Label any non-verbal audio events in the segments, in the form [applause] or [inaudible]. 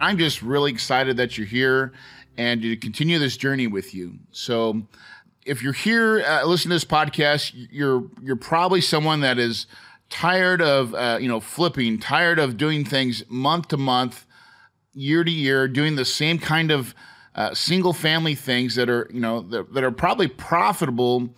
I'm just really excited that you're here and to continue this journey with you. So, if you're here uh, listening to this podcast, you're you're probably someone that is tired of uh, you know flipping, tired of doing things month to month, year to year, doing the same kind of uh, single family things that are you know that, that are probably profitable,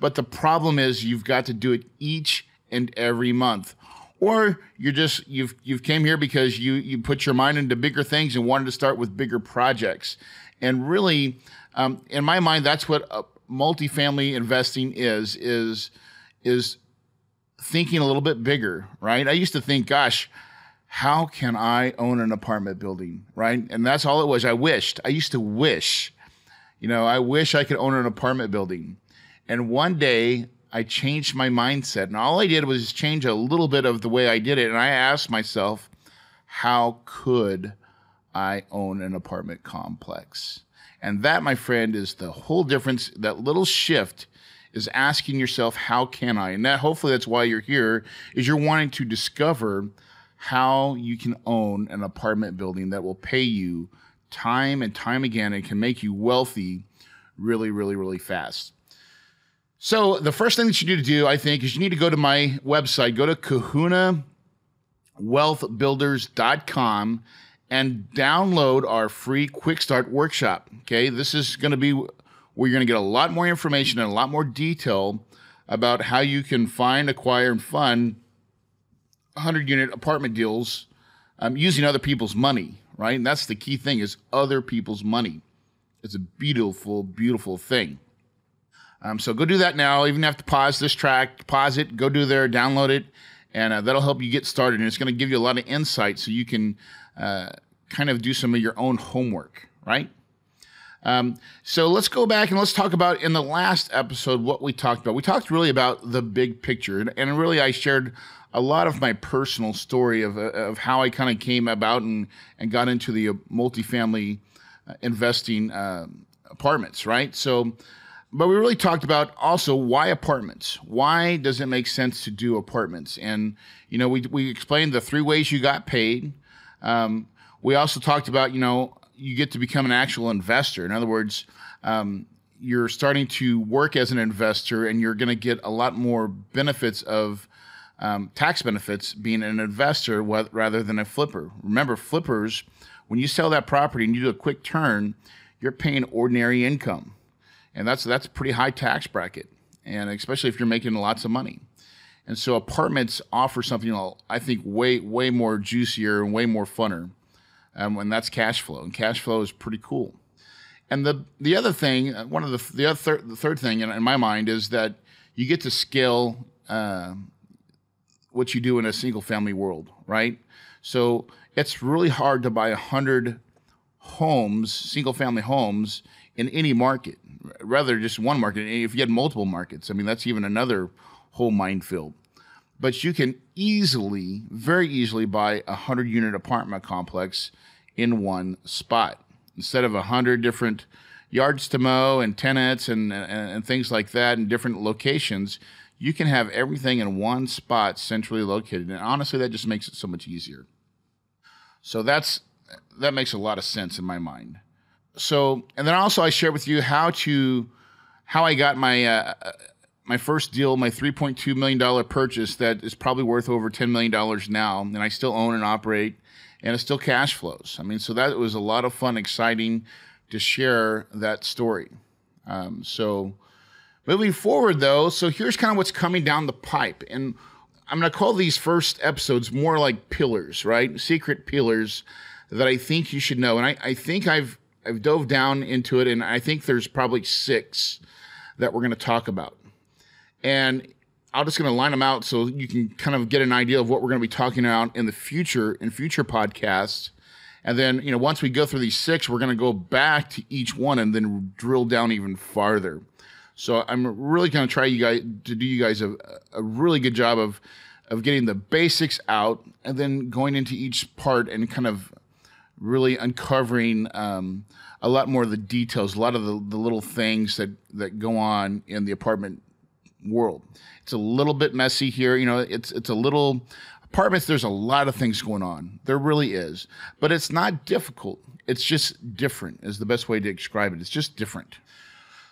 but the problem is you've got to do it each and every month or you're just you've you've came here because you you put your mind into bigger things and wanted to start with bigger projects. And really um, in my mind that's what multifamily investing is is is thinking a little bit bigger right? I used to think gosh how can i own an apartment building right? And that's all it was. I wished. I used to wish. You know i wish i could own an apartment building. And one day I changed my mindset. And all I did was change a little bit of the way I did it. And I asked myself, how could I own an apartment complex? And that, my friend, is the whole difference. That little shift is asking yourself, how can I? And that hopefully that's why you're here, is you're wanting to discover how you can own an apartment building that will pay you time and time again and can make you wealthy really, really, really fast. So the first thing that you need to do, I think, is you need to go to my website, go to kahunawealthbuilders.com and download our free quick start workshop. Okay. This is going to be where you're going to get a lot more information and a lot more detail about how you can find, acquire, and fund 100 unit apartment deals um, using other people's money, right? And that's the key thing is other people's money. It's a beautiful, beautiful thing. Um, so go do that now. Even have to pause this track, pause it, go do there, download it, and uh, that'll help you get started. And it's going to give you a lot of insight so you can uh, kind of do some of your own homework, right? Um, so let's go back and let's talk about in the last episode what we talked about. We talked really about the big picture, and, and really I shared a lot of my personal story of, uh, of how I kind of came about and, and got into the multifamily uh, investing um, apartments, right? So but we really talked about also why apartments. Why does it make sense to do apartments? And you know, we we explained the three ways you got paid. Um, we also talked about you know you get to become an actual investor. In other words, um, you're starting to work as an investor, and you're going to get a lot more benefits of um, tax benefits being an investor rather than a flipper. Remember, flippers, when you sell that property and you do a quick turn, you're paying ordinary income and that's that's a pretty high tax bracket, and especially if you're making lots of money. And so apartments offer something I think way way more juicier and way more funner, um, and that's cash flow. And cash flow is pretty cool. And the the other thing, uh, one of the the other third, the third thing in, in my mind is that you get to scale uh, what you do in a single family world, right? So it's really hard to buy a hundred homes, single family homes in any market rather just one market. If you had multiple markets, I mean, that's even another whole minefield. But you can easily, very easily, buy a hundred unit apartment complex in one spot instead of a hundred different yards to mow and tenants and, and, and things like that in different locations. You can have everything in one spot, centrally located, and honestly, that just makes it so much easier. So that's that makes a lot of sense in my mind so and then also I share with you how to how I got my uh, my first deal, my three point two million dollar purchase that is probably worth over ten million dollars now, and I still own and operate, and it still cash flows. I mean, so that was a lot of fun, exciting to share that story. Um, so Moving forward, though, so here's kind of what's coming down the pipe. And I'm going to call these first episodes more like pillars, right? Secret pillars that I think you should know. And I, I think I've I've dove down into it, and I think there's probably six that we're going to talk about. And I'm just going to line them out so you can kind of get an idea of what we're going to be talking about in the future in future podcasts. And then, you know, once we go through these six, we're going to go back to each one and then drill down even farther. So I'm really going to try you guys to do you guys a, a really good job of of getting the basics out and then going into each part and kind of really uncovering um, a lot more of the details, a lot of the, the little things that that go on in the apartment world. It's a little bit messy here. You know, it's it's a little apartments. There's a lot of things going on. There really is, but it's not difficult. It's just different. Is the best way to describe it. It's just different.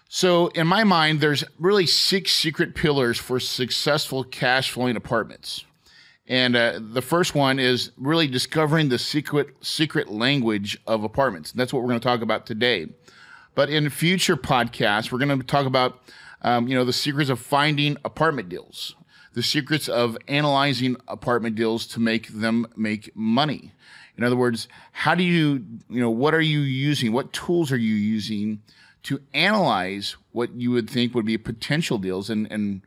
So, in my mind, there's really six secret pillars for successful cash flowing apartments. And uh, the first one is really discovering the secret secret language of apartments. That's what we're going to talk about today. But in future podcasts, we're going to talk about um, you know the secrets of finding apartment deals, the secrets of analyzing apartment deals to make them make money. In other words, how do you you know what are you using? What tools are you using to analyze what you would think would be potential deals and and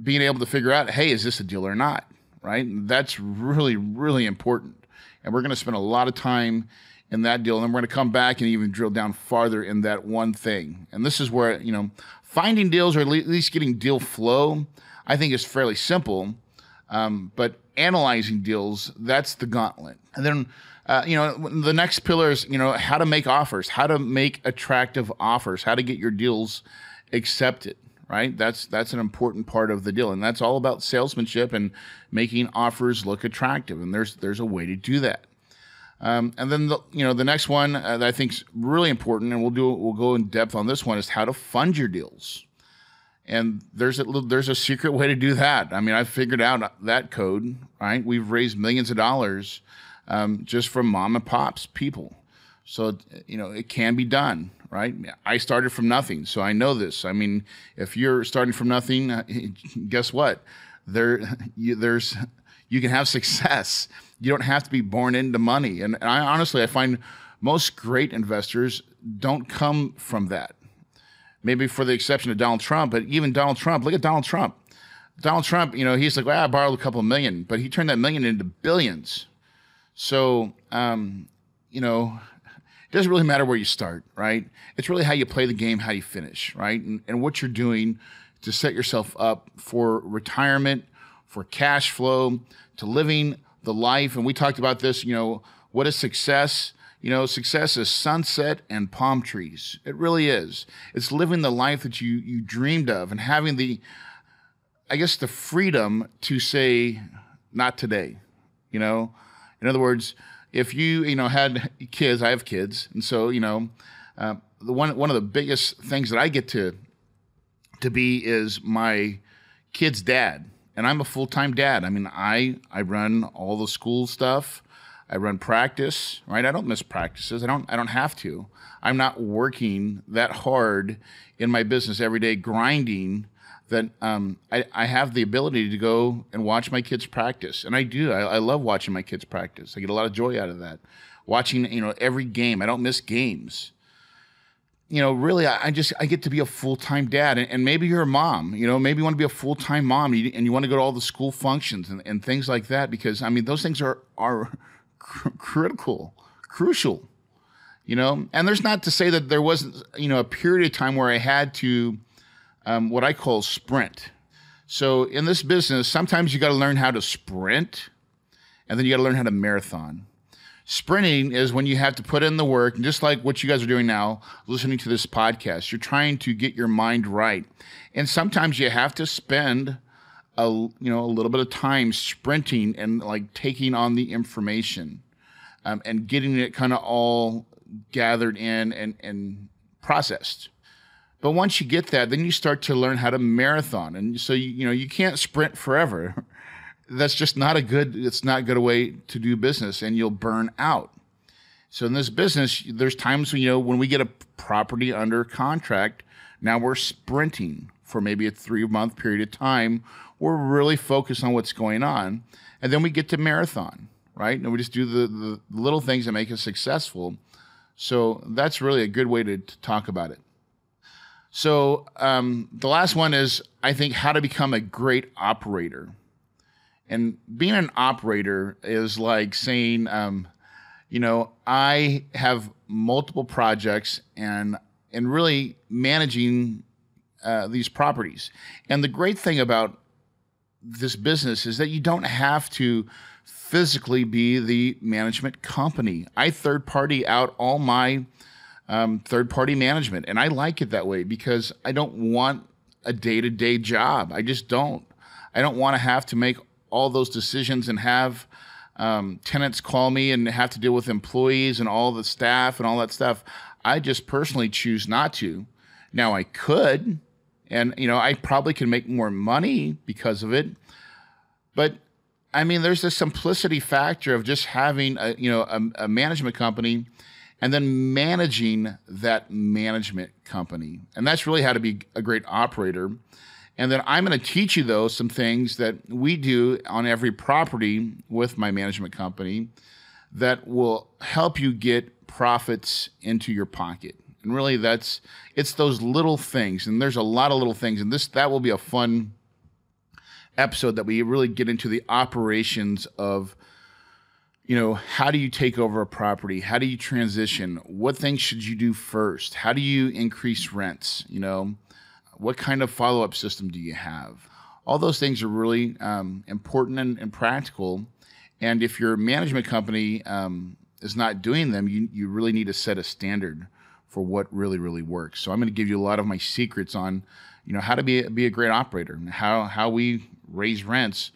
being able to figure out, hey, is this a deal or not? Right? That's really, really important. And we're going to spend a lot of time in that deal. And then we're going to come back and even drill down farther in that one thing. And this is where, you know, finding deals or at least getting deal flow, I think is fairly simple. Um, but analyzing deals, that's the gauntlet. And then uh, you know, the next pillar is, you know, how to make offers, how to make attractive offers, how to get your deals accepted, right? That's that's an important part of the deal, and that's all about salesmanship and making offers look attractive. And there's there's a way to do that. Um, and then the, you know the next one uh, that I think is really important, and we'll do we'll go in depth on this one is how to fund your deals. And there's a there's a secret way to do that. I mean, I've figured out that code. Right, we've raised millions of dollars um, just from mom and pops people. So, you know, it can be done, right? I started from nothing, so I know this. I mean, if you're starting from nothing, uh, [laughs] guess what? There, [laughs] you, there's, [laughs] you can have success. You don't have to be born into money. And, and I honestly, I find most great investors don't come from that. Maybe for the exception of Donald Trump, but even Donald Trump, look at Donald Trump. Donald Trump, you know, he's like, well, I borrowed a couple million, but he turned that million into billions. So, um, you know, doesn't really matter where you start, right? It's really how you play the game, how you finish, right? And, and what you're doing to set yourself up for retirement, for cash flow, to living the life. And we talked about this, you know, what is success? You know, success is sunset and palm trees. It really is. It's living the life that you you dreamed of and having the I guess the freedom to say not today. You know, in other words, if you you know had kids, I have kids, and so you know, uh, the one one of the biggest things that I get to to be is my kid's dad, and I'm a full time dad. I mean, I I run all the school stuff. I run practice, right? I don't miss practices. I don't I don't have to. I'm not working that hard in my business every day grinding that um, I, I have the ability to go and watch my kids practice. And I do. I, I love watching my kids practice. I get a lot of joy out of that. Watching, you know, every game. I don't miss games. You know, really, I, I just I get to be a full time dad, and, and, maybe you're a mom. You know, maybe you want to be a full time mom, and you, you, want to go to all the school functions and, and things like that. Because I mean, those things are are cr- critical, crucial. You know, and there's not to say that there wasn't you know a period of time where I had to um, what I call sprint. So in this business, sometimes you got to learn how to sprint, and then you got to learn how to marathon. Sprinting is when you have to put in the work, and just like what you guys are doing now, listening to this podcast, you're trying to get your mind right, and sometimes you have to spend a you know a little bit of time sprinting and like taking on the information, um, and getting it kind of all gathered in and and processed. But once you get that, then you start to learn how to marathon. And so, you, you know, you can't sprint forever. [laughs] That's just not a good, it's not a good way to do business and you'll burn out. So in this business, there's times when, you know, when we get a property under contract, Now we're sprinting for maybe a three month period of time. We're really focused on what's going on. And then we get to marathon, right? And we just do the, the little things that make us successful. So that's really a good way to, to talk about it. So um, the last one is, I think, how to become a great operator. And being an operator is like saying, um, you know, I have multiple projects and and really managing uh, these properties. And the great thing about this business is that you don't have to physically be the management company. I third party out all my um, third party management, and I like it that way because I don't want a day to day job. I just don't. I don't want to have to make all those decisions and have um, tenants call me and have to deal with employees and all the staff and all that stuff. I just personally choose not to. Now I could, and you know, I probably can make more money because of it. But I mean, there's a simplicity factor of just having a you know a, a management company and then managing that management company. And that's really how to be a great operator. And then I'm going to teach you, though, some things that we do on every property with my management company that will help you get profits into your pocket. And really, that's it's those little things. And there's a lot of little things. And this that will be a fun episode that we really get into the operations of you know, how do you take over a property? How do you transition? What things should you do first? How do you increase rents? You know, what kind of follow up system do you have? All those things are really um, important and, and, practical. And if your management company um, is not doing them, you, you really need to set a standard for what really, really works. So I'm going to give you a lot of my secrets on, you know, how to be, be a great operator and how, how we raise rents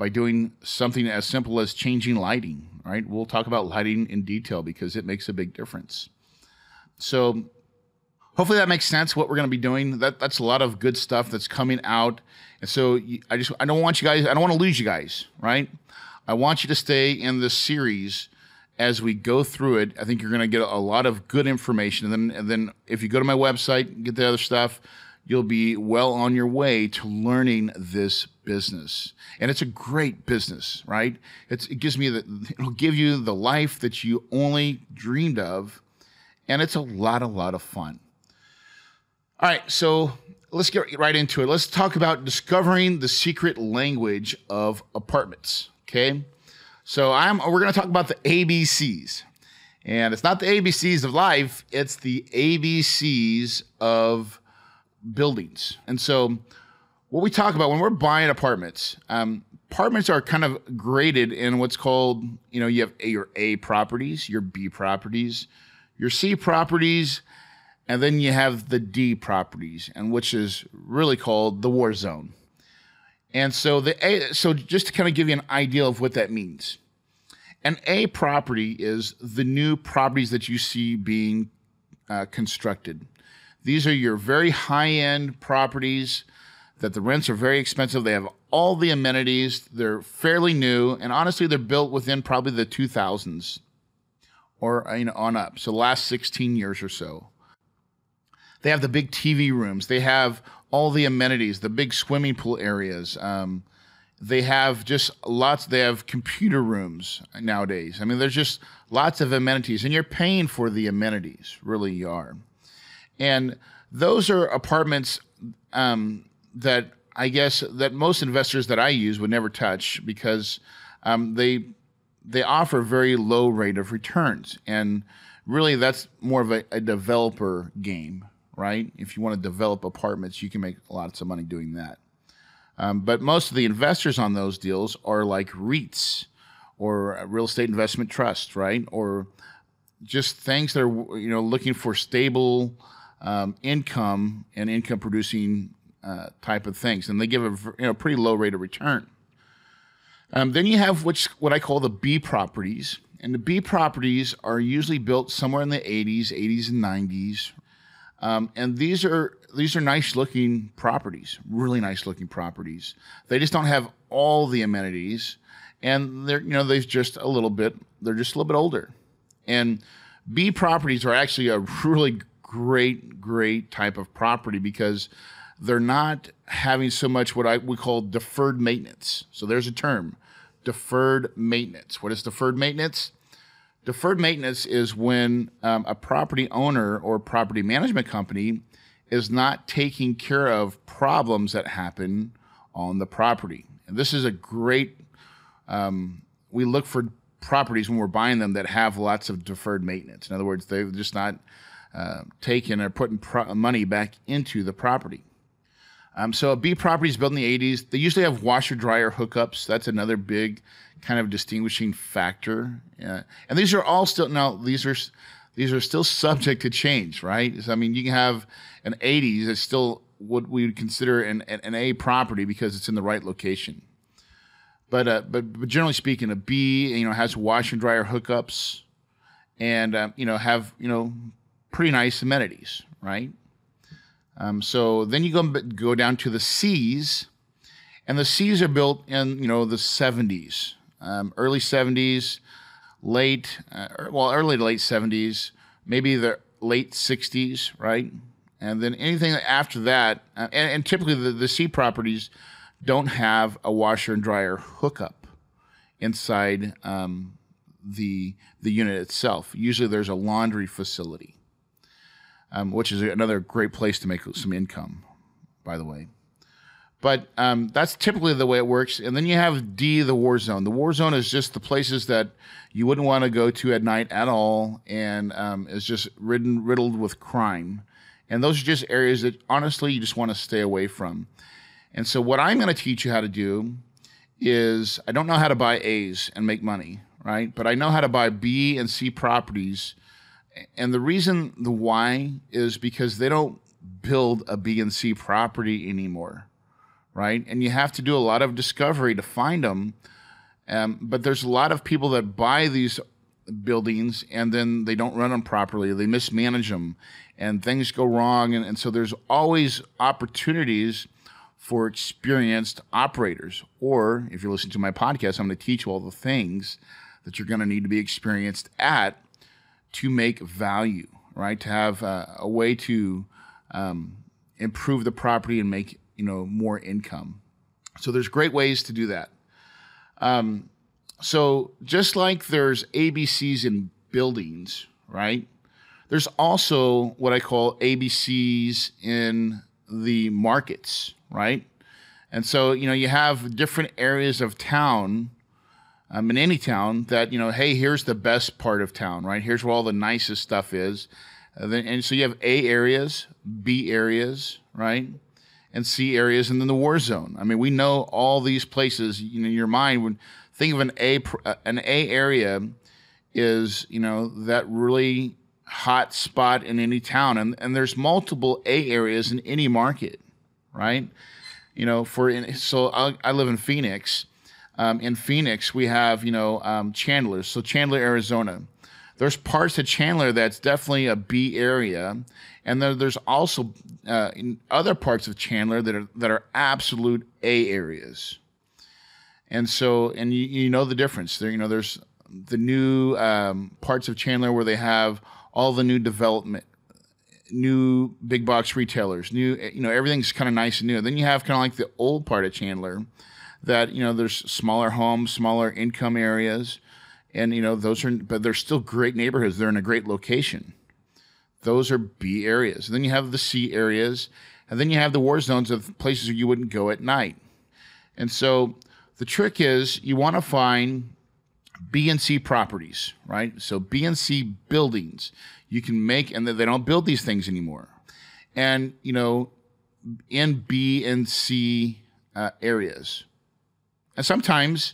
by doing something as simple as changing lighting, right? We'll talk about lighting in detail because it makes a big difference. So hopefully that makes sense what we're going to be doing. That that's a lot of good stuff that's coming out. And so I just I don't want you guys I don't want to lose you guys, right? I want you to stay in this series as we go through it. I think you're going to get a lot of good information and then and then if you go to my website, get the other stuff, you'll be well on your way to learning this business. And it's a great business, right? It's, it gives me the, it'll give you the life that you only dreamed of. And it's a lot, a lot of fun. All right. So let's get right into it. Let's talk about discovering the secret language of apartments. Okay. So I'm, we're going to talk about the ABCs. And it's not the ABCs of life, it's the ABCs of buildings. And so, what we talk about when we're buying apartments, um, apartments are kind of graded in what's called, you know, you have a, your A properties, your B properties, your C properties, and then you have the D properties, and which is really called the war zone. And so the A, so just to kind of give you an idea of what that means. An A property is the new properties that you see being uh, constructed. These are your very high end properties that the rents are very expensive. They have all the amenities. They're fairly new, and honestly, they're built within probably the 2000s or you know on up. So last 16 years or so. They have the big TV rooms. They have all the amenities, the big swimming pool areas. Um, they have just lots. They have computer rooms nowadays. I mean, there's just lots of amenities, and you're paying for the amenities. Really, you are. And those are apartments um, that I guess that most investors that I use would never touch because um, they they offer very low rate of returns, and really that's more of a, a developer game, right? If you want to develop apartments, you can make lots of money doing that. Um, but most of the investors on those deals are like REITs or real estate investment trusts, right? Or just things that are you know looking for stable um, income and income producing uh, type of things, and they give a you know, pretty low rate of return. Um, then you have which what I call the B properties, and the B properties are usually built somewhere in the 80s, 80s and 90s, um, and these are these are nice looking properties, really nice looking properties. They just don't have all the amenities, and they're you know they're just a little bit they're just a little bit older, and B properties are actually a [laughs] really great, great type of property because they're not having so much what I we call deferred maintenance. So there's a term, deferred maintenance. What is deferred maintenance? Deferred maintenance is when um, a property owner or property management company is not taking care of problems that happen on the property. And this is a great, um, we look for properties when we're buying them that have lots of deferred maintenance. In other words, they're just not uh, taken or putting pro- money back into the property. Um, so a B property is built in the 80s. They usually have washer dryer hookups. That's another big kind of distinguishing factor. Uh, and these are all still now these are these are still subject to change, right? So, I mean, you can have an 80s that's still what we would consider an, an A property because it's in the right location. But, uh, but but generally speaking, a B you know has washer dryer hookups, and uh, you know have you know pretty nice amenities, right? Um, so then you go go down to the C's, and the C's are built in you know the 70s, um, early 70s, late uh, well early to late 70s, maybe the late 60s, right? And then anything after that, uh, and, and, typically the, the C properties don't have a washer and dryer hookup inside um, the the unit itself. Usually, there's a laundry facility um, which is another great place to make some income, by the way. But um, that's typically the way it works. And then you have D, the war zone. The war zone is just the places that you wouldn't want to go to at night at all, and um, is just ridden, riddled with crime. And those are just areas that honestly you just want to stay away from. And so, what I'm going to teach you how to do is I don't know how to buy A's and make money, right? But I know how to buy B and C properties and the reason the why is because they don't build a B and C property anymore, right? And you have to do a lot of discovery to find them. Um, but there's a lot of people that buy these buildings and then they don't run them properly. They mismanage them and things go wrong. And, and so there's always opportunities for experienced operators. Or if you're listening to my podcast, I'm going to teach you all the things that you're going to need to be experienced at to make value, right? To have uh, a way to um, improve the property and make you know more income. So there's great ways to do that. Um, so just like there's ABCs in buildings, right? There's also what I call ABCs in the markets, right? And so, you know, you have different areas of town um, in any town that you know, hey, here's the best part of town, right? Here's where all the nicest stuff is, uh, then, and so you have A areas, B areas, right, and C areas, and then the war zone. I mean, we know all these places. You know, in your mind when think of an A uh, an A area is you know that really hot spot in any town, and and there's multiple A areas in any market, right? You know, for so I, I live in Phoenix um, in Phoenix, we have, you know, um, Chandler. So Chandler, Arizona. There's parts of Chandler that's definitely a B area. And there, there's also uh, other parts of Chandler that are, that are absolute A areas. And so, and you, you know the difference there, you know, there's the new um, parts of Chandler where they have all the new development, new big box retailers, new, you know, everything's kind of nice and new. Then you have kind of like the old part of Chandler that you know there's smaller homes, smaller income areas, and you know those are but they're still great neighborhoods. They're in a great location. Those are B areas. And then you have the C areas, and then you have the war zones of places where you wouldn't go at night. And so the trick is you want to find B and C properties, right? So B and C buildings you can make, and they don't build these things anymore. And you know, in B and C uh, areas, and sometimes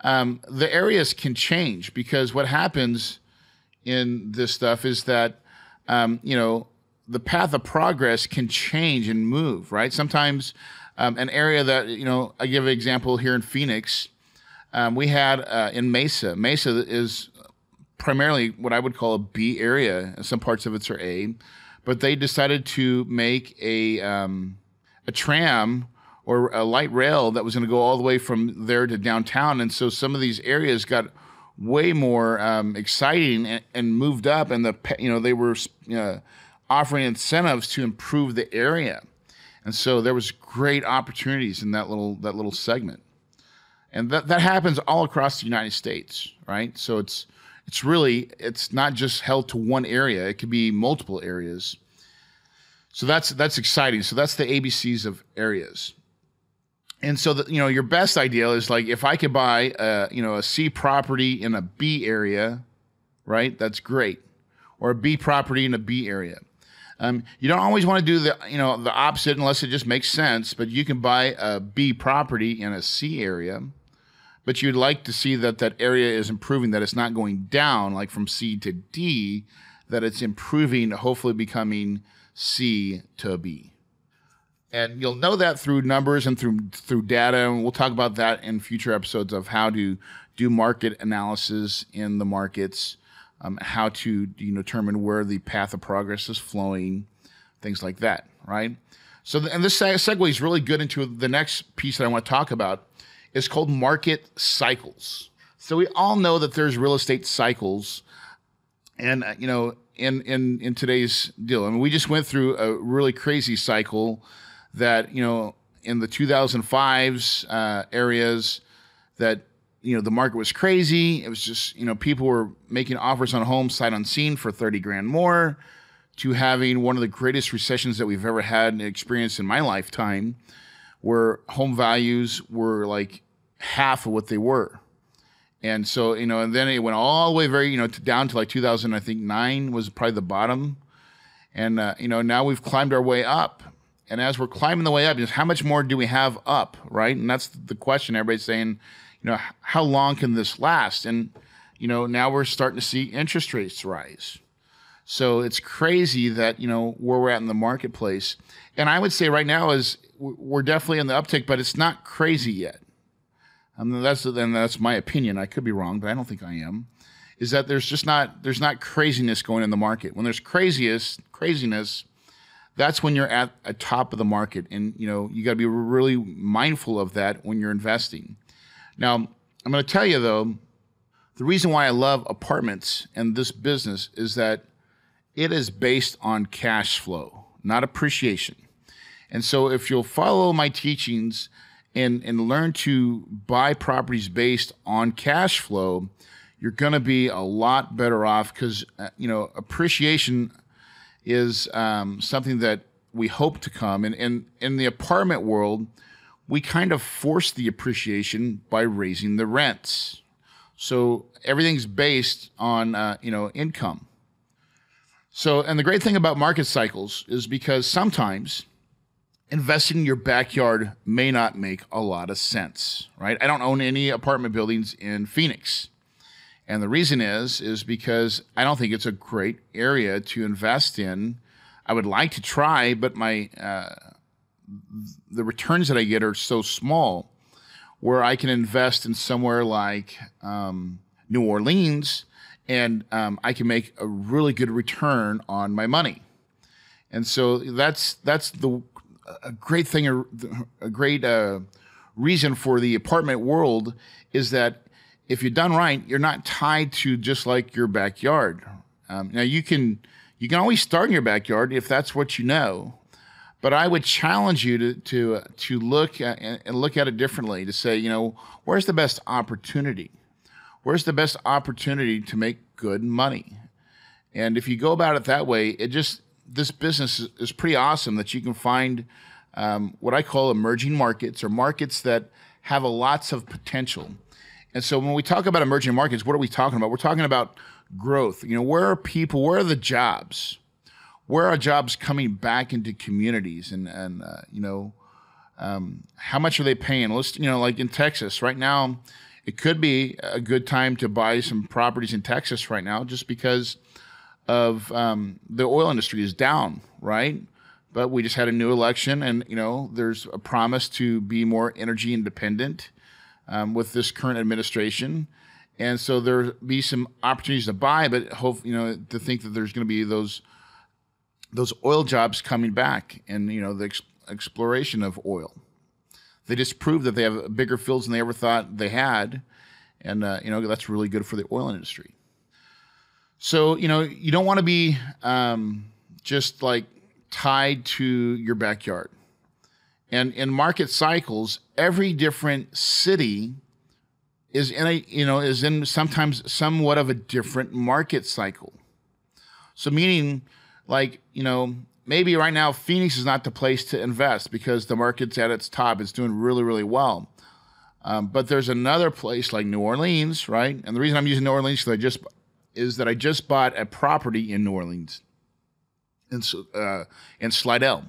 um, the areas can change because what happens in this stuff is that, um, you know, the path of progress can change and move, right? Sometimes um, an area that, you know, I give an example here in Phoenix. Um, we had uh, in Mesa. Mesa is primarily what I would call a B area. Some parts of it are A, but they decided to make a um, a tram or a light rail that was going to go all the way from there to downtown. And so some of these areas got way more um, exciting and, and, moved up, and the you know they were uh, offering incentives to improve the area. And so there was great opportunities in that little that little segment. And that, that happens all across the United States, right? So it's it's really it's not just held to one area, it could be multiple areas. So that's that's exciting. So that's the ABCs of areas. And so that you know your best ideal is like if I could buy a you know a C property in a B area, right? That's great. Or a B property in a B area. Um, you don't always want to do the you know the opposite unless it just makes sense. But you can buy a B property in a C area, but you'd like to see that that area is improving, that it's not going down like from C to D, that it's improving, hopefully becoming C to B. And you'll know that through numbers and through through data, and we'll talk about that in future episodes of how to do market analysis in the markets um, how to you know, determine where the path of progress is flowing, things like that, right? So, the, and this segue is really good into the next piece that I want to talk about. It's called market cycles. So we all know that there's real estate cycles, and uh, you know, in in in today's deal, I mean, we just went through a really crazy cycle that you know in the 2005s uh, areas that you know the market was crazy. It was just you know people were making offers on homes sight unseen for thirty grand more, to having one of the greatest recessions that we've ever had and experienced in my lifetime, where home values were like half of what they were. And so, you know, and then it went all the way very, you know, to, down to like 2000, I think nine was probably the bottom. And, uh, you know, now we've climbed our way up. And as we're climbing the way up, just how much more do we have up, right? And that's the question. Everybody's saying, you know, how long can this last? And, you know, now we're starting to see interest rates rise. So it's crazy that, you know, where we're at in the marketplace. And I would say right now is we're definitely in the uptick, but it's not crazy yet. I mean, that's then that's my opinion. I could be wrong, but I don't think I am. Is that there's just not there's not craziness going in the market. When there's craziest craziness, that's when you're at a top of the market, and you know you got to be really mindful of that when you're investing. Now, I'm going to tell you though, the reason why I love apartments and this business is that it is based on cash flow, not appreciation. And so if you'll follow my teachings and, and learn to buy properties based on cash flow, you're going to be a lot better off because, uh, you know, appreciation is um, something that we hope to come. And, and in the apartment world, we kind of force the appreciation by raising the rents. So everything's based on uh, you know income. So and the great thing about market cycles is because sometimes investing in your backyard may not make a lot of sense, right? I don't own any apartment buildings in Phoenix. And the reason is is because I don't think it's a great area to invest in. I would like to try, but my uh, the returns that I get are so small where I can invest in somewhere like um, New Orleans and um, I can make a really good return on my money. And so that's that's the a great thing, a, a great uh, reason for the apartment world is that if you're done right, you're not tied to just like your backyard. Um, now you can you can always start in your backyard if that's what you know. But I would challenge you to to uh, to look at, and look at it differently. To say, you know, where's the best opportunity? Where's the best opportunity to make good money? And if you go about it that way, it just this business is, pretty awesome. That you can find um, what I call emerging markets or markets that have a lots of potential. And so when we talk about emerging markets, what are we talking about? We're talking about growth. You know, where are people? Where are the jobs? where are jobs coming back into communities and and uh, you know um, how much are they paying let's you know like in texas right now it could be a good time to buy some properties in texas right now just because of um, the oil industry is down right but we just had a new election and you know there's a promise to be more energy independent um, with this current administration and so there'll be some opportunities to buy but hope you know to think that there's going to be those those oil jobs coming back and you know the ex- exploration of oil. They just proved that they have bigger fields than they ever thought they had, and uh, you know that's really good for the oil industry. So you know you don't want to be um, just like tied to your backyard. And in market cycles, every different city is in a you know is in sometimes somewhat of a different market cycle. So meaning like, you know, maybe right now Phoenix is not the place to invest because the market's at its top. It's doing really, really well. Um, but there's another place like New Orleans, right? And the reason I'm using New Orleans I just is that I just bought a property in New Orleans, in uh, in Slidell,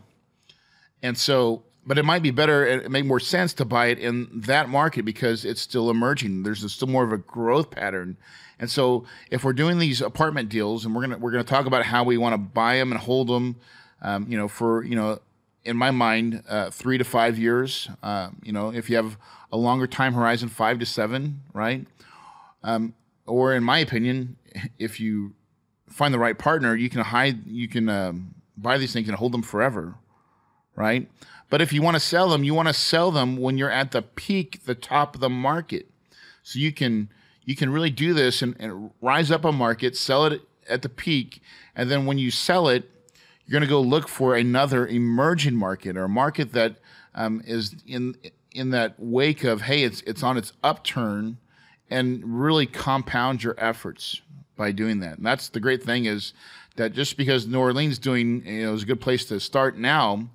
and so. But it might be better. It make more sense to buy it in that market because it's still emerging. There's still more of a growth pattern, and so if we're doing these apartment deals, and we're gonna we're gonna talk about how we want to buy them and hold them, um, you know, for you know, in my mind, uh, three to five years. Uh, you know, if you have a longer time horizon, five to seven, right? Um, or in my opinion, if you find the right partner, you can hide, you can um, buy these things and hold them forever, right? But if you want to sell them, you want to sell them when you're at the peak, the top of the market, so you can you can really do this and, and rise up a market, sell it at the peak, and then when you sell it, you're going to go look for another emerging market or a market that um, is in in that wake of hey, it's it's on its upturn, and really compound your efforts by doing that. And that's the great thing is that just because New Orleans doing you know is a good place to start now.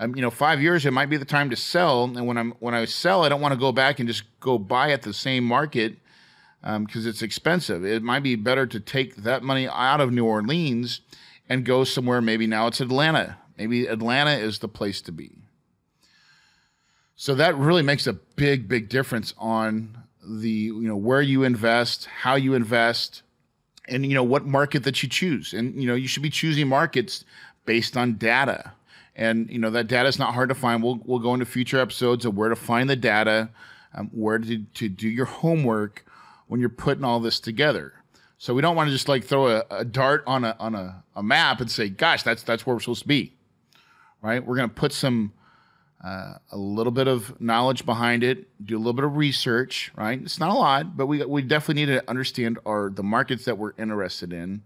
Um, you know, five years it might be the time to sell, and when I'm when I sell, I don't want to go back and just go buy at the same market because um, it's expensive. It might be better to take that money out of New Orleans and go somewhere. Maybe now it's Atlanta. Maybe Atlanta is the place to be. So that really makes a big, big difference on the you know where you invest, how you invest, and you know what market that you choose. And you know you should be choosing markets based on data. And you know that data is not hard to find. We'll we'll go into future episodes of where to find the data, um, where to to do your homework when you're putting all this together. So we don't want to just like throw a, a dart on a on a, a map and say, "Gosh, that's that's where we're supposed to be." Right? We're going to put some uh, a little bit of knowledge behind it, do a little bit of research, right? It's not a lot, but we we definitely need to understand our the markets that we're interested in.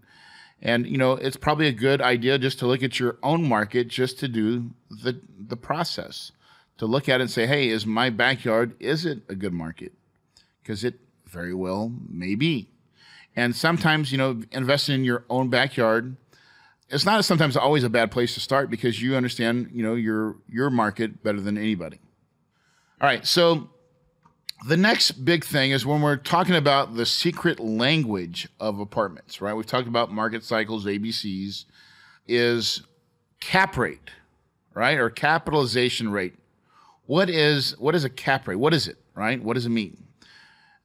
And you know, it's probably a good idea just to look at your own market just to do the the process. To look at it and say, "Hey, is my backyard is it a good market?" Because it very well may be. And sometimes, you know, investing in your own backyard it's not sometimes always a bad place to start because you understand, you know, your your market better than anybody. All right, so the next big thing is when we're talking about the secret language of apartments, right? We've talked about market cycles, ABCs, is cap rate, right? Or capitalization rate. What is what is a cap rate? What is it, right? What does it mean?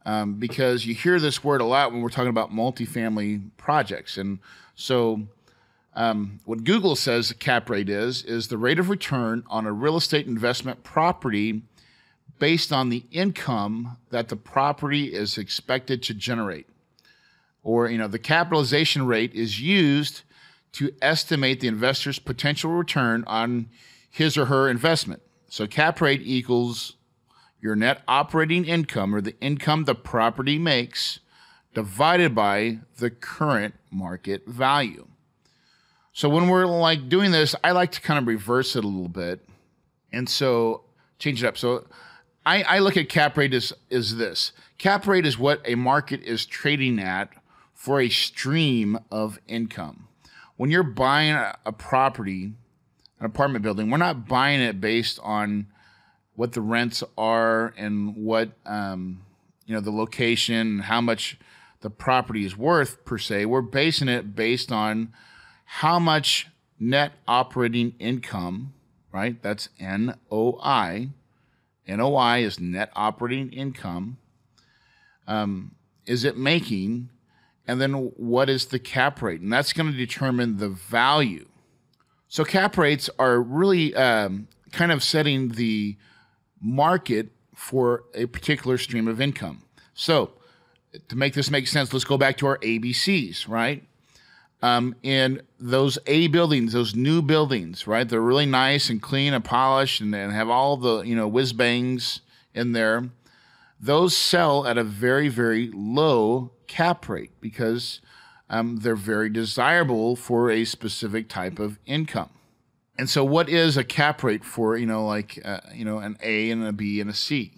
Um, because you hear this word a lot when we're talking about multifamily projects, and so um, what Google says the cap rate is, is the rate of return on a real estate investment property based on the income that the property is expected to generate. Or, you know, the capitalization rate is used to estimate the investor's potential return on his or her investment. So cap rate equals your net operating income or the income the property makes divided by the current market value. So when we're like doing this, I like to kind of reverse it a little bit. And so change it up. So I, I look at cap rate as is this. Cap rate is what a market is trading at for a stream of income. When you're buying a, a property, an apartment building, we're not buying it based on what the rents are and what um, you know the location, how much the property is worth per se. We're basing it based on how much net operating income, right? That's NOI. NOI is net operating income. Um, is it making? And then what is the cap rate? And that's going to determine the value. So cap rates are really um, kind of setting the market for a particular stream of income. So to make this make sense, let's go back to our ABCs, right? Um, in those A buildings, those new buildings, right? They're really nice and clean and polished and, and have all the, you know, whiz bangs in there. Those sell at a very, very low cap rate because um, they're very desirable for a specific type of income. And so, what is a cap rate for you know like uh, you know an A and a B and a C?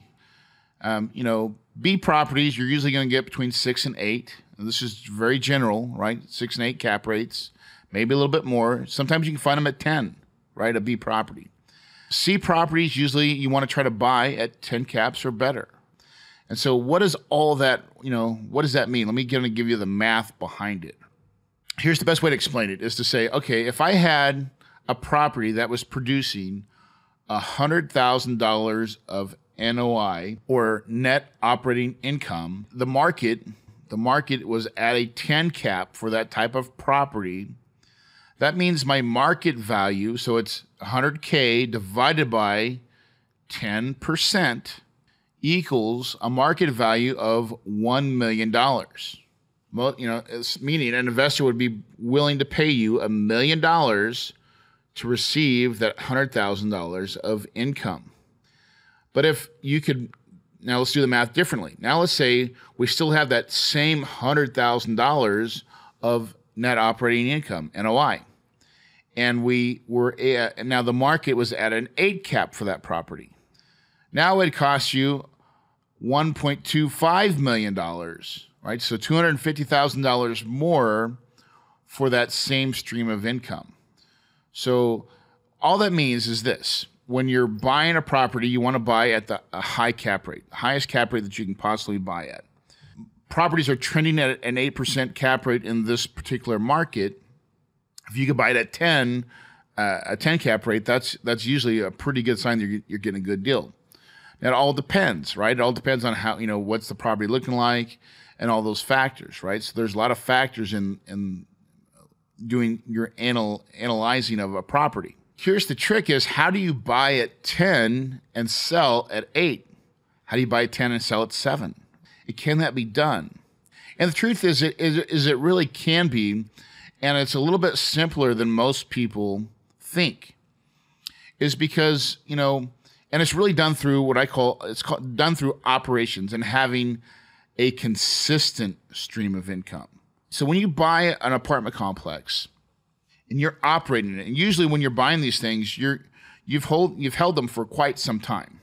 Um, you know, B properties you're usually going to get between six and eight. This is very general, right? Six and eight cap rates, maybe a little bit more. Sometimes you can find them at ten, right? A B property. C properties usually you want to try to buy at ten caps or better. And so, what does all that you know? What does that mean? Let me give, give you the math behind it. Here's the best way to explain it: is to say, okay, if I had a property that was producing $100,000 of NOI or net operating income, the market the market was at a 10 cap for that type of property. That means my market value, so it's 100k divided by 10% equals a market value of $1 million. Well, you know, meaning an investor would be willing to pay you a million dollars to receive that $100,000 of income. But if you could, now let's do the math differently. Now let's say we still have that same $100,000 of net operating income, NOI. And we were, now the market was at an eight cap for that property. Now it costs you $1.25 million, right? So $250,000 more for that same stream of income. So all that means is this when you're buying a property, you want to buy at the high cap rate, highest cap rate that you can possibly buy at. Properties are trending at an 8% cap rate in this particular market. If you could buy it at 10, uh, a 10 cap rate, that's that's usually a pretty good sign that you're, you're getting a good deal. Now, it all depends, right? It all depends on how, you know, what's the property looking like and all those factors, right? So there's a lot of factors in in doing your anal, analyzing of a property. Here's the trick is how do you buy at 10 and sell at 8? How do you buy at 10 and sell at 7? It can that be done? And the truth is it is, is it really can be and it's a little bit simpler than most people think. Is because, you know, and it's really done through what I call it's called done through operations and having a consistent stream of income. So when you buy an apartment complex and you're operating it, and usually when you're buying these things, you're you've hold you've held them for quite some time.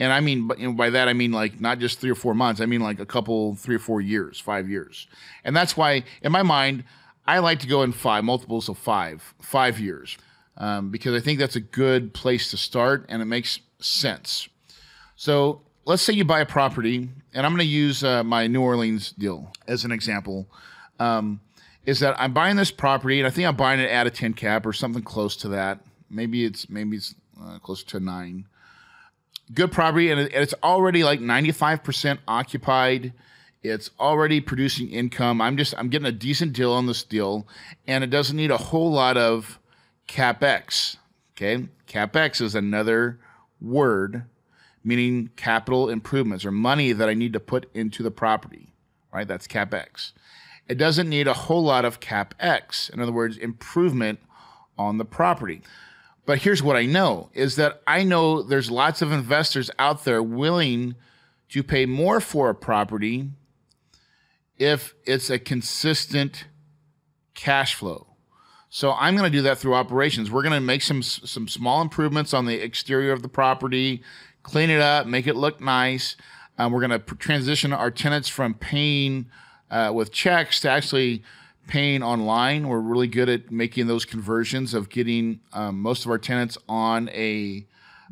And I mean, you know, by that I mean like not just three or four months. I mean like a couple, three or four years, five years. And that's why, in my mind, I like to go in five multiples of five, five years, um, because I think that's a good place to start, and it makes sense. So let's say you buy a property, and I'm going to use uh, my New Orleans deal as an example um, is that I'm buying this property, and I think I'm buying it at a 10 cap or something close to that. Maybe it's maybe it's uh, close to nine. Good property, and it's already like 95% occupied. It's already producing income. I'm just I'm getting a decent deal on this deal, and it doesn't need a whole lot of capex. Okay, capex is another word meaning capital improvements or money that I need to put into the property. Right, that's capex it doesn't need a whole lot of capex. In other words, improvement on the property. But here's what I know is that I know there's lots of investors out there willing to pay more for a property if it's a consistent cash flow. So I'm going to do that through operations. We're going to make some some small improvements on the exterior of the property, clean it up, make it look nice. Um, we're going to transition our tenants from paying uh, with checks to actually paying online. We're really good at making those conversions of getting um, most of our tenants on a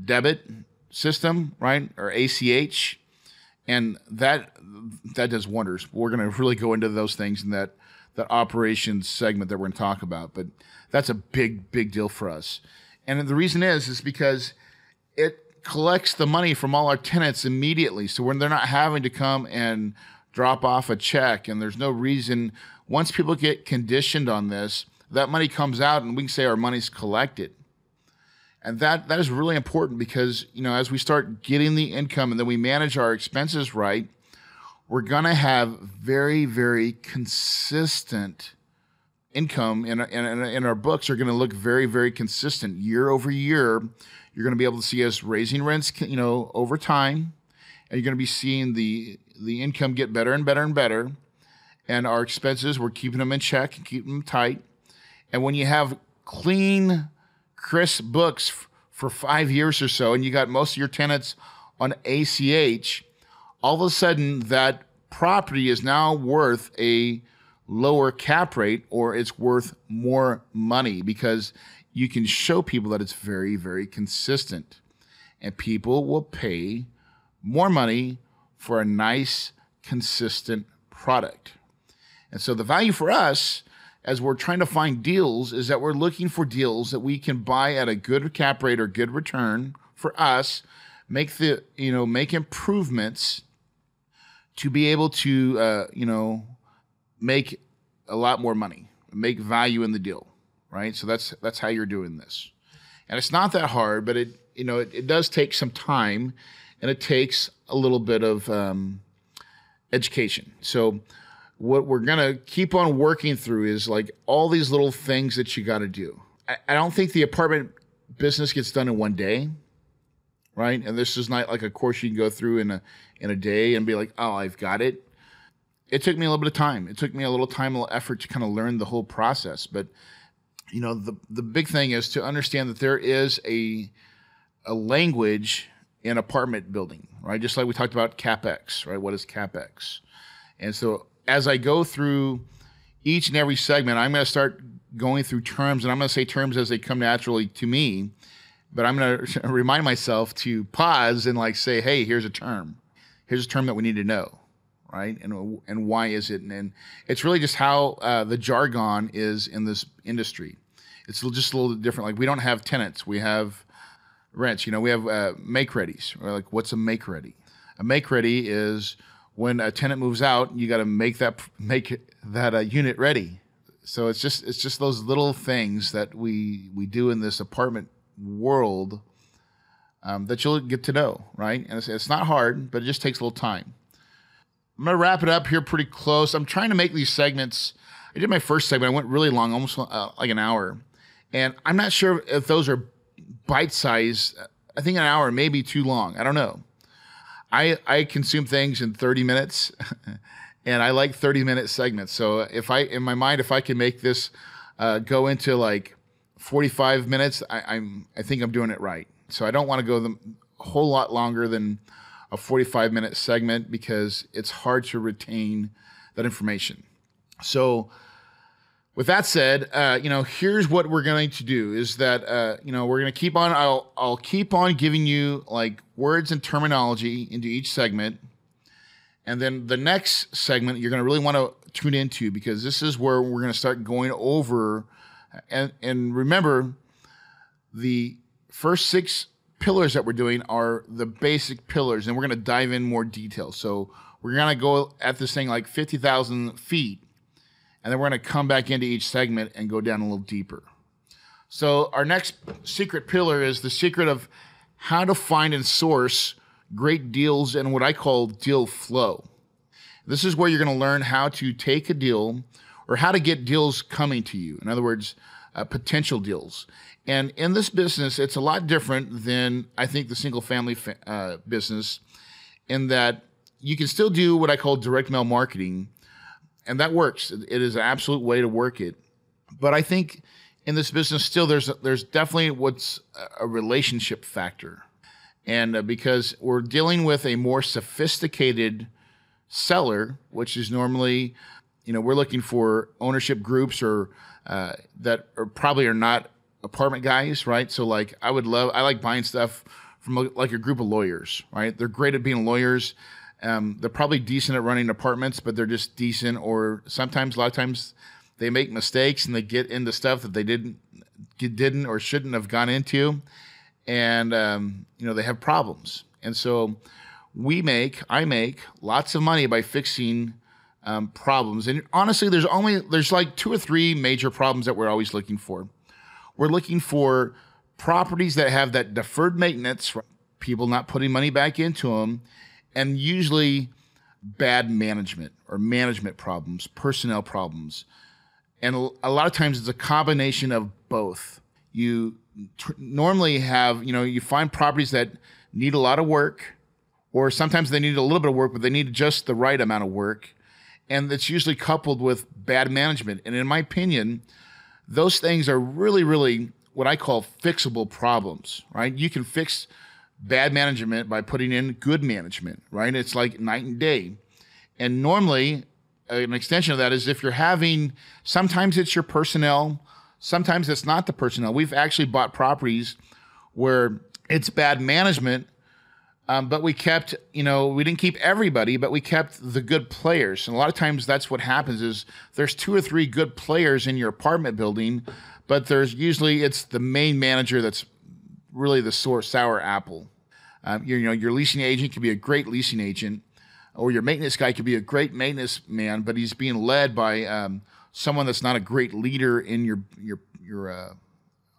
debit system, right, or ACH, and that that does wonders. We're going to really go into those things in that that operations segment that we're going to talk about, but that's a big big deal for us. And the reason is is because it collects the money from all our tenants immediately, so when they're not having to come and drop off a check and there's no reason once people get conditioned on this that money comes out and we can say our money's collected. And that that is really important because you know as we start getting the income and then we manage our expenses right we're going to have very very consistent income in, in, in our books are going to look very very consistent year over year. You're going to be able to see us raising rents you know over time and you're going to be seeing the the income get better and better and better. and our expenses, we're keeping them in check and keeping them tight. And when you have clean, crisp books f- for five years or so, and you got most of your tenants on ACH, all of a sudden that property is now worth a lower cap rate or it's worth more money because you can show people that it's very, very consistent. And people will pay more money for a nice, consistent product. And so the value for us as we're trying to find deals is that we're looking for deals that we can buy at a good cap rate or good return for us, make the, you know, make improvements to be able to, uh, you know, make a lot more money, make value in the deal, right? So that's that's how you're doing this, and it's not that hard, but it you know it, it does take some time, and it takes a little bit of um, education. So what we're gonna keep on working through is like all these little things that you got to do. I, I don't think the apartment business gets done in one day, right? And this is not like a course you can go through in a in a day and be like, oh, I've got it it took me a little bit of time. It took me a little time, a little effort to kind of learn the whole process. But you know, the the big thing is to understand that there is a a language in apartment building, right? Just like we talked about capex, right? What is capex? And so as I go through each and every segment, I'm going to start going through terms, and I'm going to say terms as they come naturally to me. But I'm going [laughs] to remind myself to pause and like say, "Hey, here's a term. Here's a term that we need to know." right? And and why is it? And, and it's really just how uh, the jargon is in this industry. It's just a little different. Like we don't have tenants, we have rents. You know, we have uh, make readies. like, what's a make ready? A make ready is when a tenant moves out, you got to make that make that uh, unit ready. So it's just it's just those little things that we we do in this apartment world um, that you'll get to know, right? And it's, it's not hard, but it just takes a little time. I'm gonna wrap it up here pretty close. I'm trying to make these segments. I did my first segment. I went really long, almost uh, like an hour, and I'm not sure if those are bite size. I think an hour may be too long. I don't know. I I consume things in 30 minutes, [laughs] and I like 30 minute segments. So if I in my mind, if I can make this uh, go into like 45 minutes, I, I'm I think I'm doing it right. So I don't want to go the whole lot longer than a 45 minute segment because it's hard to retain that information. So, with that said, uh, you know, here's what we're going to do is that, uh, you know, we're going to keep on, I'll, I'll keep on giving you like words and terminology into each segment. And then the next segment you're going to really want to tune into because this is where we're going to start going over. And, and remember, the first six pillars that we're doing are the basic pillars, and we're going to dive in more detail. So we're going to go at this thing like 50,000 feet, and then we're going to come back into each segment and go down a little deeper. So our next secret pillar is the secret of how to find and source great deals and what I call deal flow. This is where you're going to learn how to take a deal or how to get deals coming to you. In other words, uh, potential deals. And in this business, it's a lot different than I think the single family fa- uh, business in that you can still do what I call direct mail marketing, and that works. It is an absolute way to work it. But I think in this business, still there's there's definitely what's a relationship factor, and uh, because we're dealing with a more sophisticated seller, which is normally, you know, we're looking for ownership groups or uh, that are probably are not apartment guys, right? So like I would love I like buying stuff from like a group of lawyers, right? They're great at being lawyers. Um, they're probably decent at running apartments, but they're just decent. Or sometimes, a lot of times, they make mistakes and they get into stuff that they didn't didn't or shouldn't have gone into, and um, you know they have problems. And so we make I make lots of money by fixing um, problems. And honestly, there's only there's like two or three major problems that we're always looking for. We're looking for properties that have that deferred maintenance, people not putting money back into them, and usually bad management or management problems, personnel problems. And a lot of times it's a combination of both. You tr- normally have, you know, you find properties that need a lot of work, or sometimes they need a little bit of work, but they need just the right amount of work. and it's usually coupled with bad management. And in my opinion, those things are really, really what I call fixable problems, right? You can fix bad management by putting in good management, right? It's like night and day. And normally, an extension of that is if you're having, sometimes it's your personnel, sometimes it's not the personnel. We've actually bought properties where it's bad management, um, but we kept, you know, we didn't keep everybody, but we kept the good players. And a lot of times that's what happens is there's two or three good players in your apartment building, but there's usually it's the main manager that's really the sour, sour apple. Um, you know, your leasing agent could be a great leasing agent, or your maintenance guy could be a great maintenance man, but he's being led by um, someone that's not a great leader in your your your uh,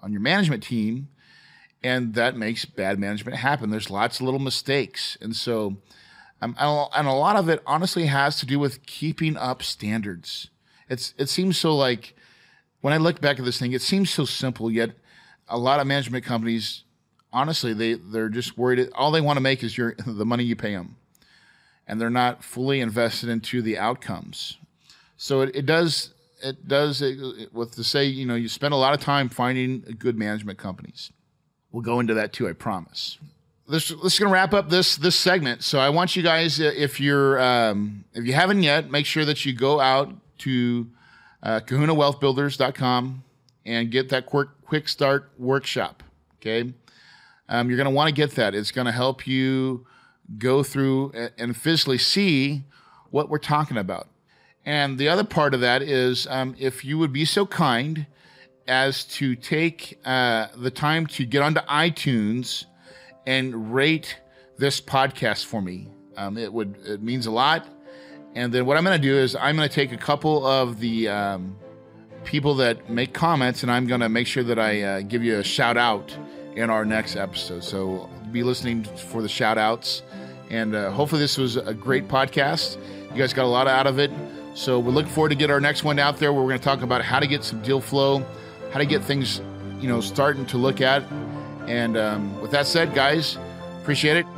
on your management team and that makes bad management happen. There's lots of little mistakes, and so, um, and a lot of it honestly has to do with keeping up standards. It's it seems so like when I look back at this thing, it seems so simple, yet a lot of management companies, honestly, they they're just worried. All they want to make is your [laughs] the money you pay them, and they're not fully invested into the outcomes. So it, it does it does it, with to say you know you spend a lot of time finding good management companies We'll go into that too, I promise. This, this is going to wrap up this this segment. So I want you guys, uh, if you're um, if you haven't yet, make sure that you go out to uh, KahunaWealthBuilders.com and get that quick quick start workshop. Okay, um, you're going to want to get that. It's going to help you go through and physically see what we're talking about. And the other part of that is um, if you would be so kind as to take uh, the time to get onto iTunes and rate this podcast for me. Um, it would it means a lot. And then what I'm going to do is I'm going to take a couple of the um, people that make comments, and I'm going to make sure that I uh, give you a shout out in our next episode. So be listening for the shout outs. And uh, hopefully, this was a great podcast. You guys got a lot out of it. So we look forward to get our next one out there where we're going to talk about how to get some deal flow how to get things, you know, starting to look at. And um, with that said, guys, appreciate it.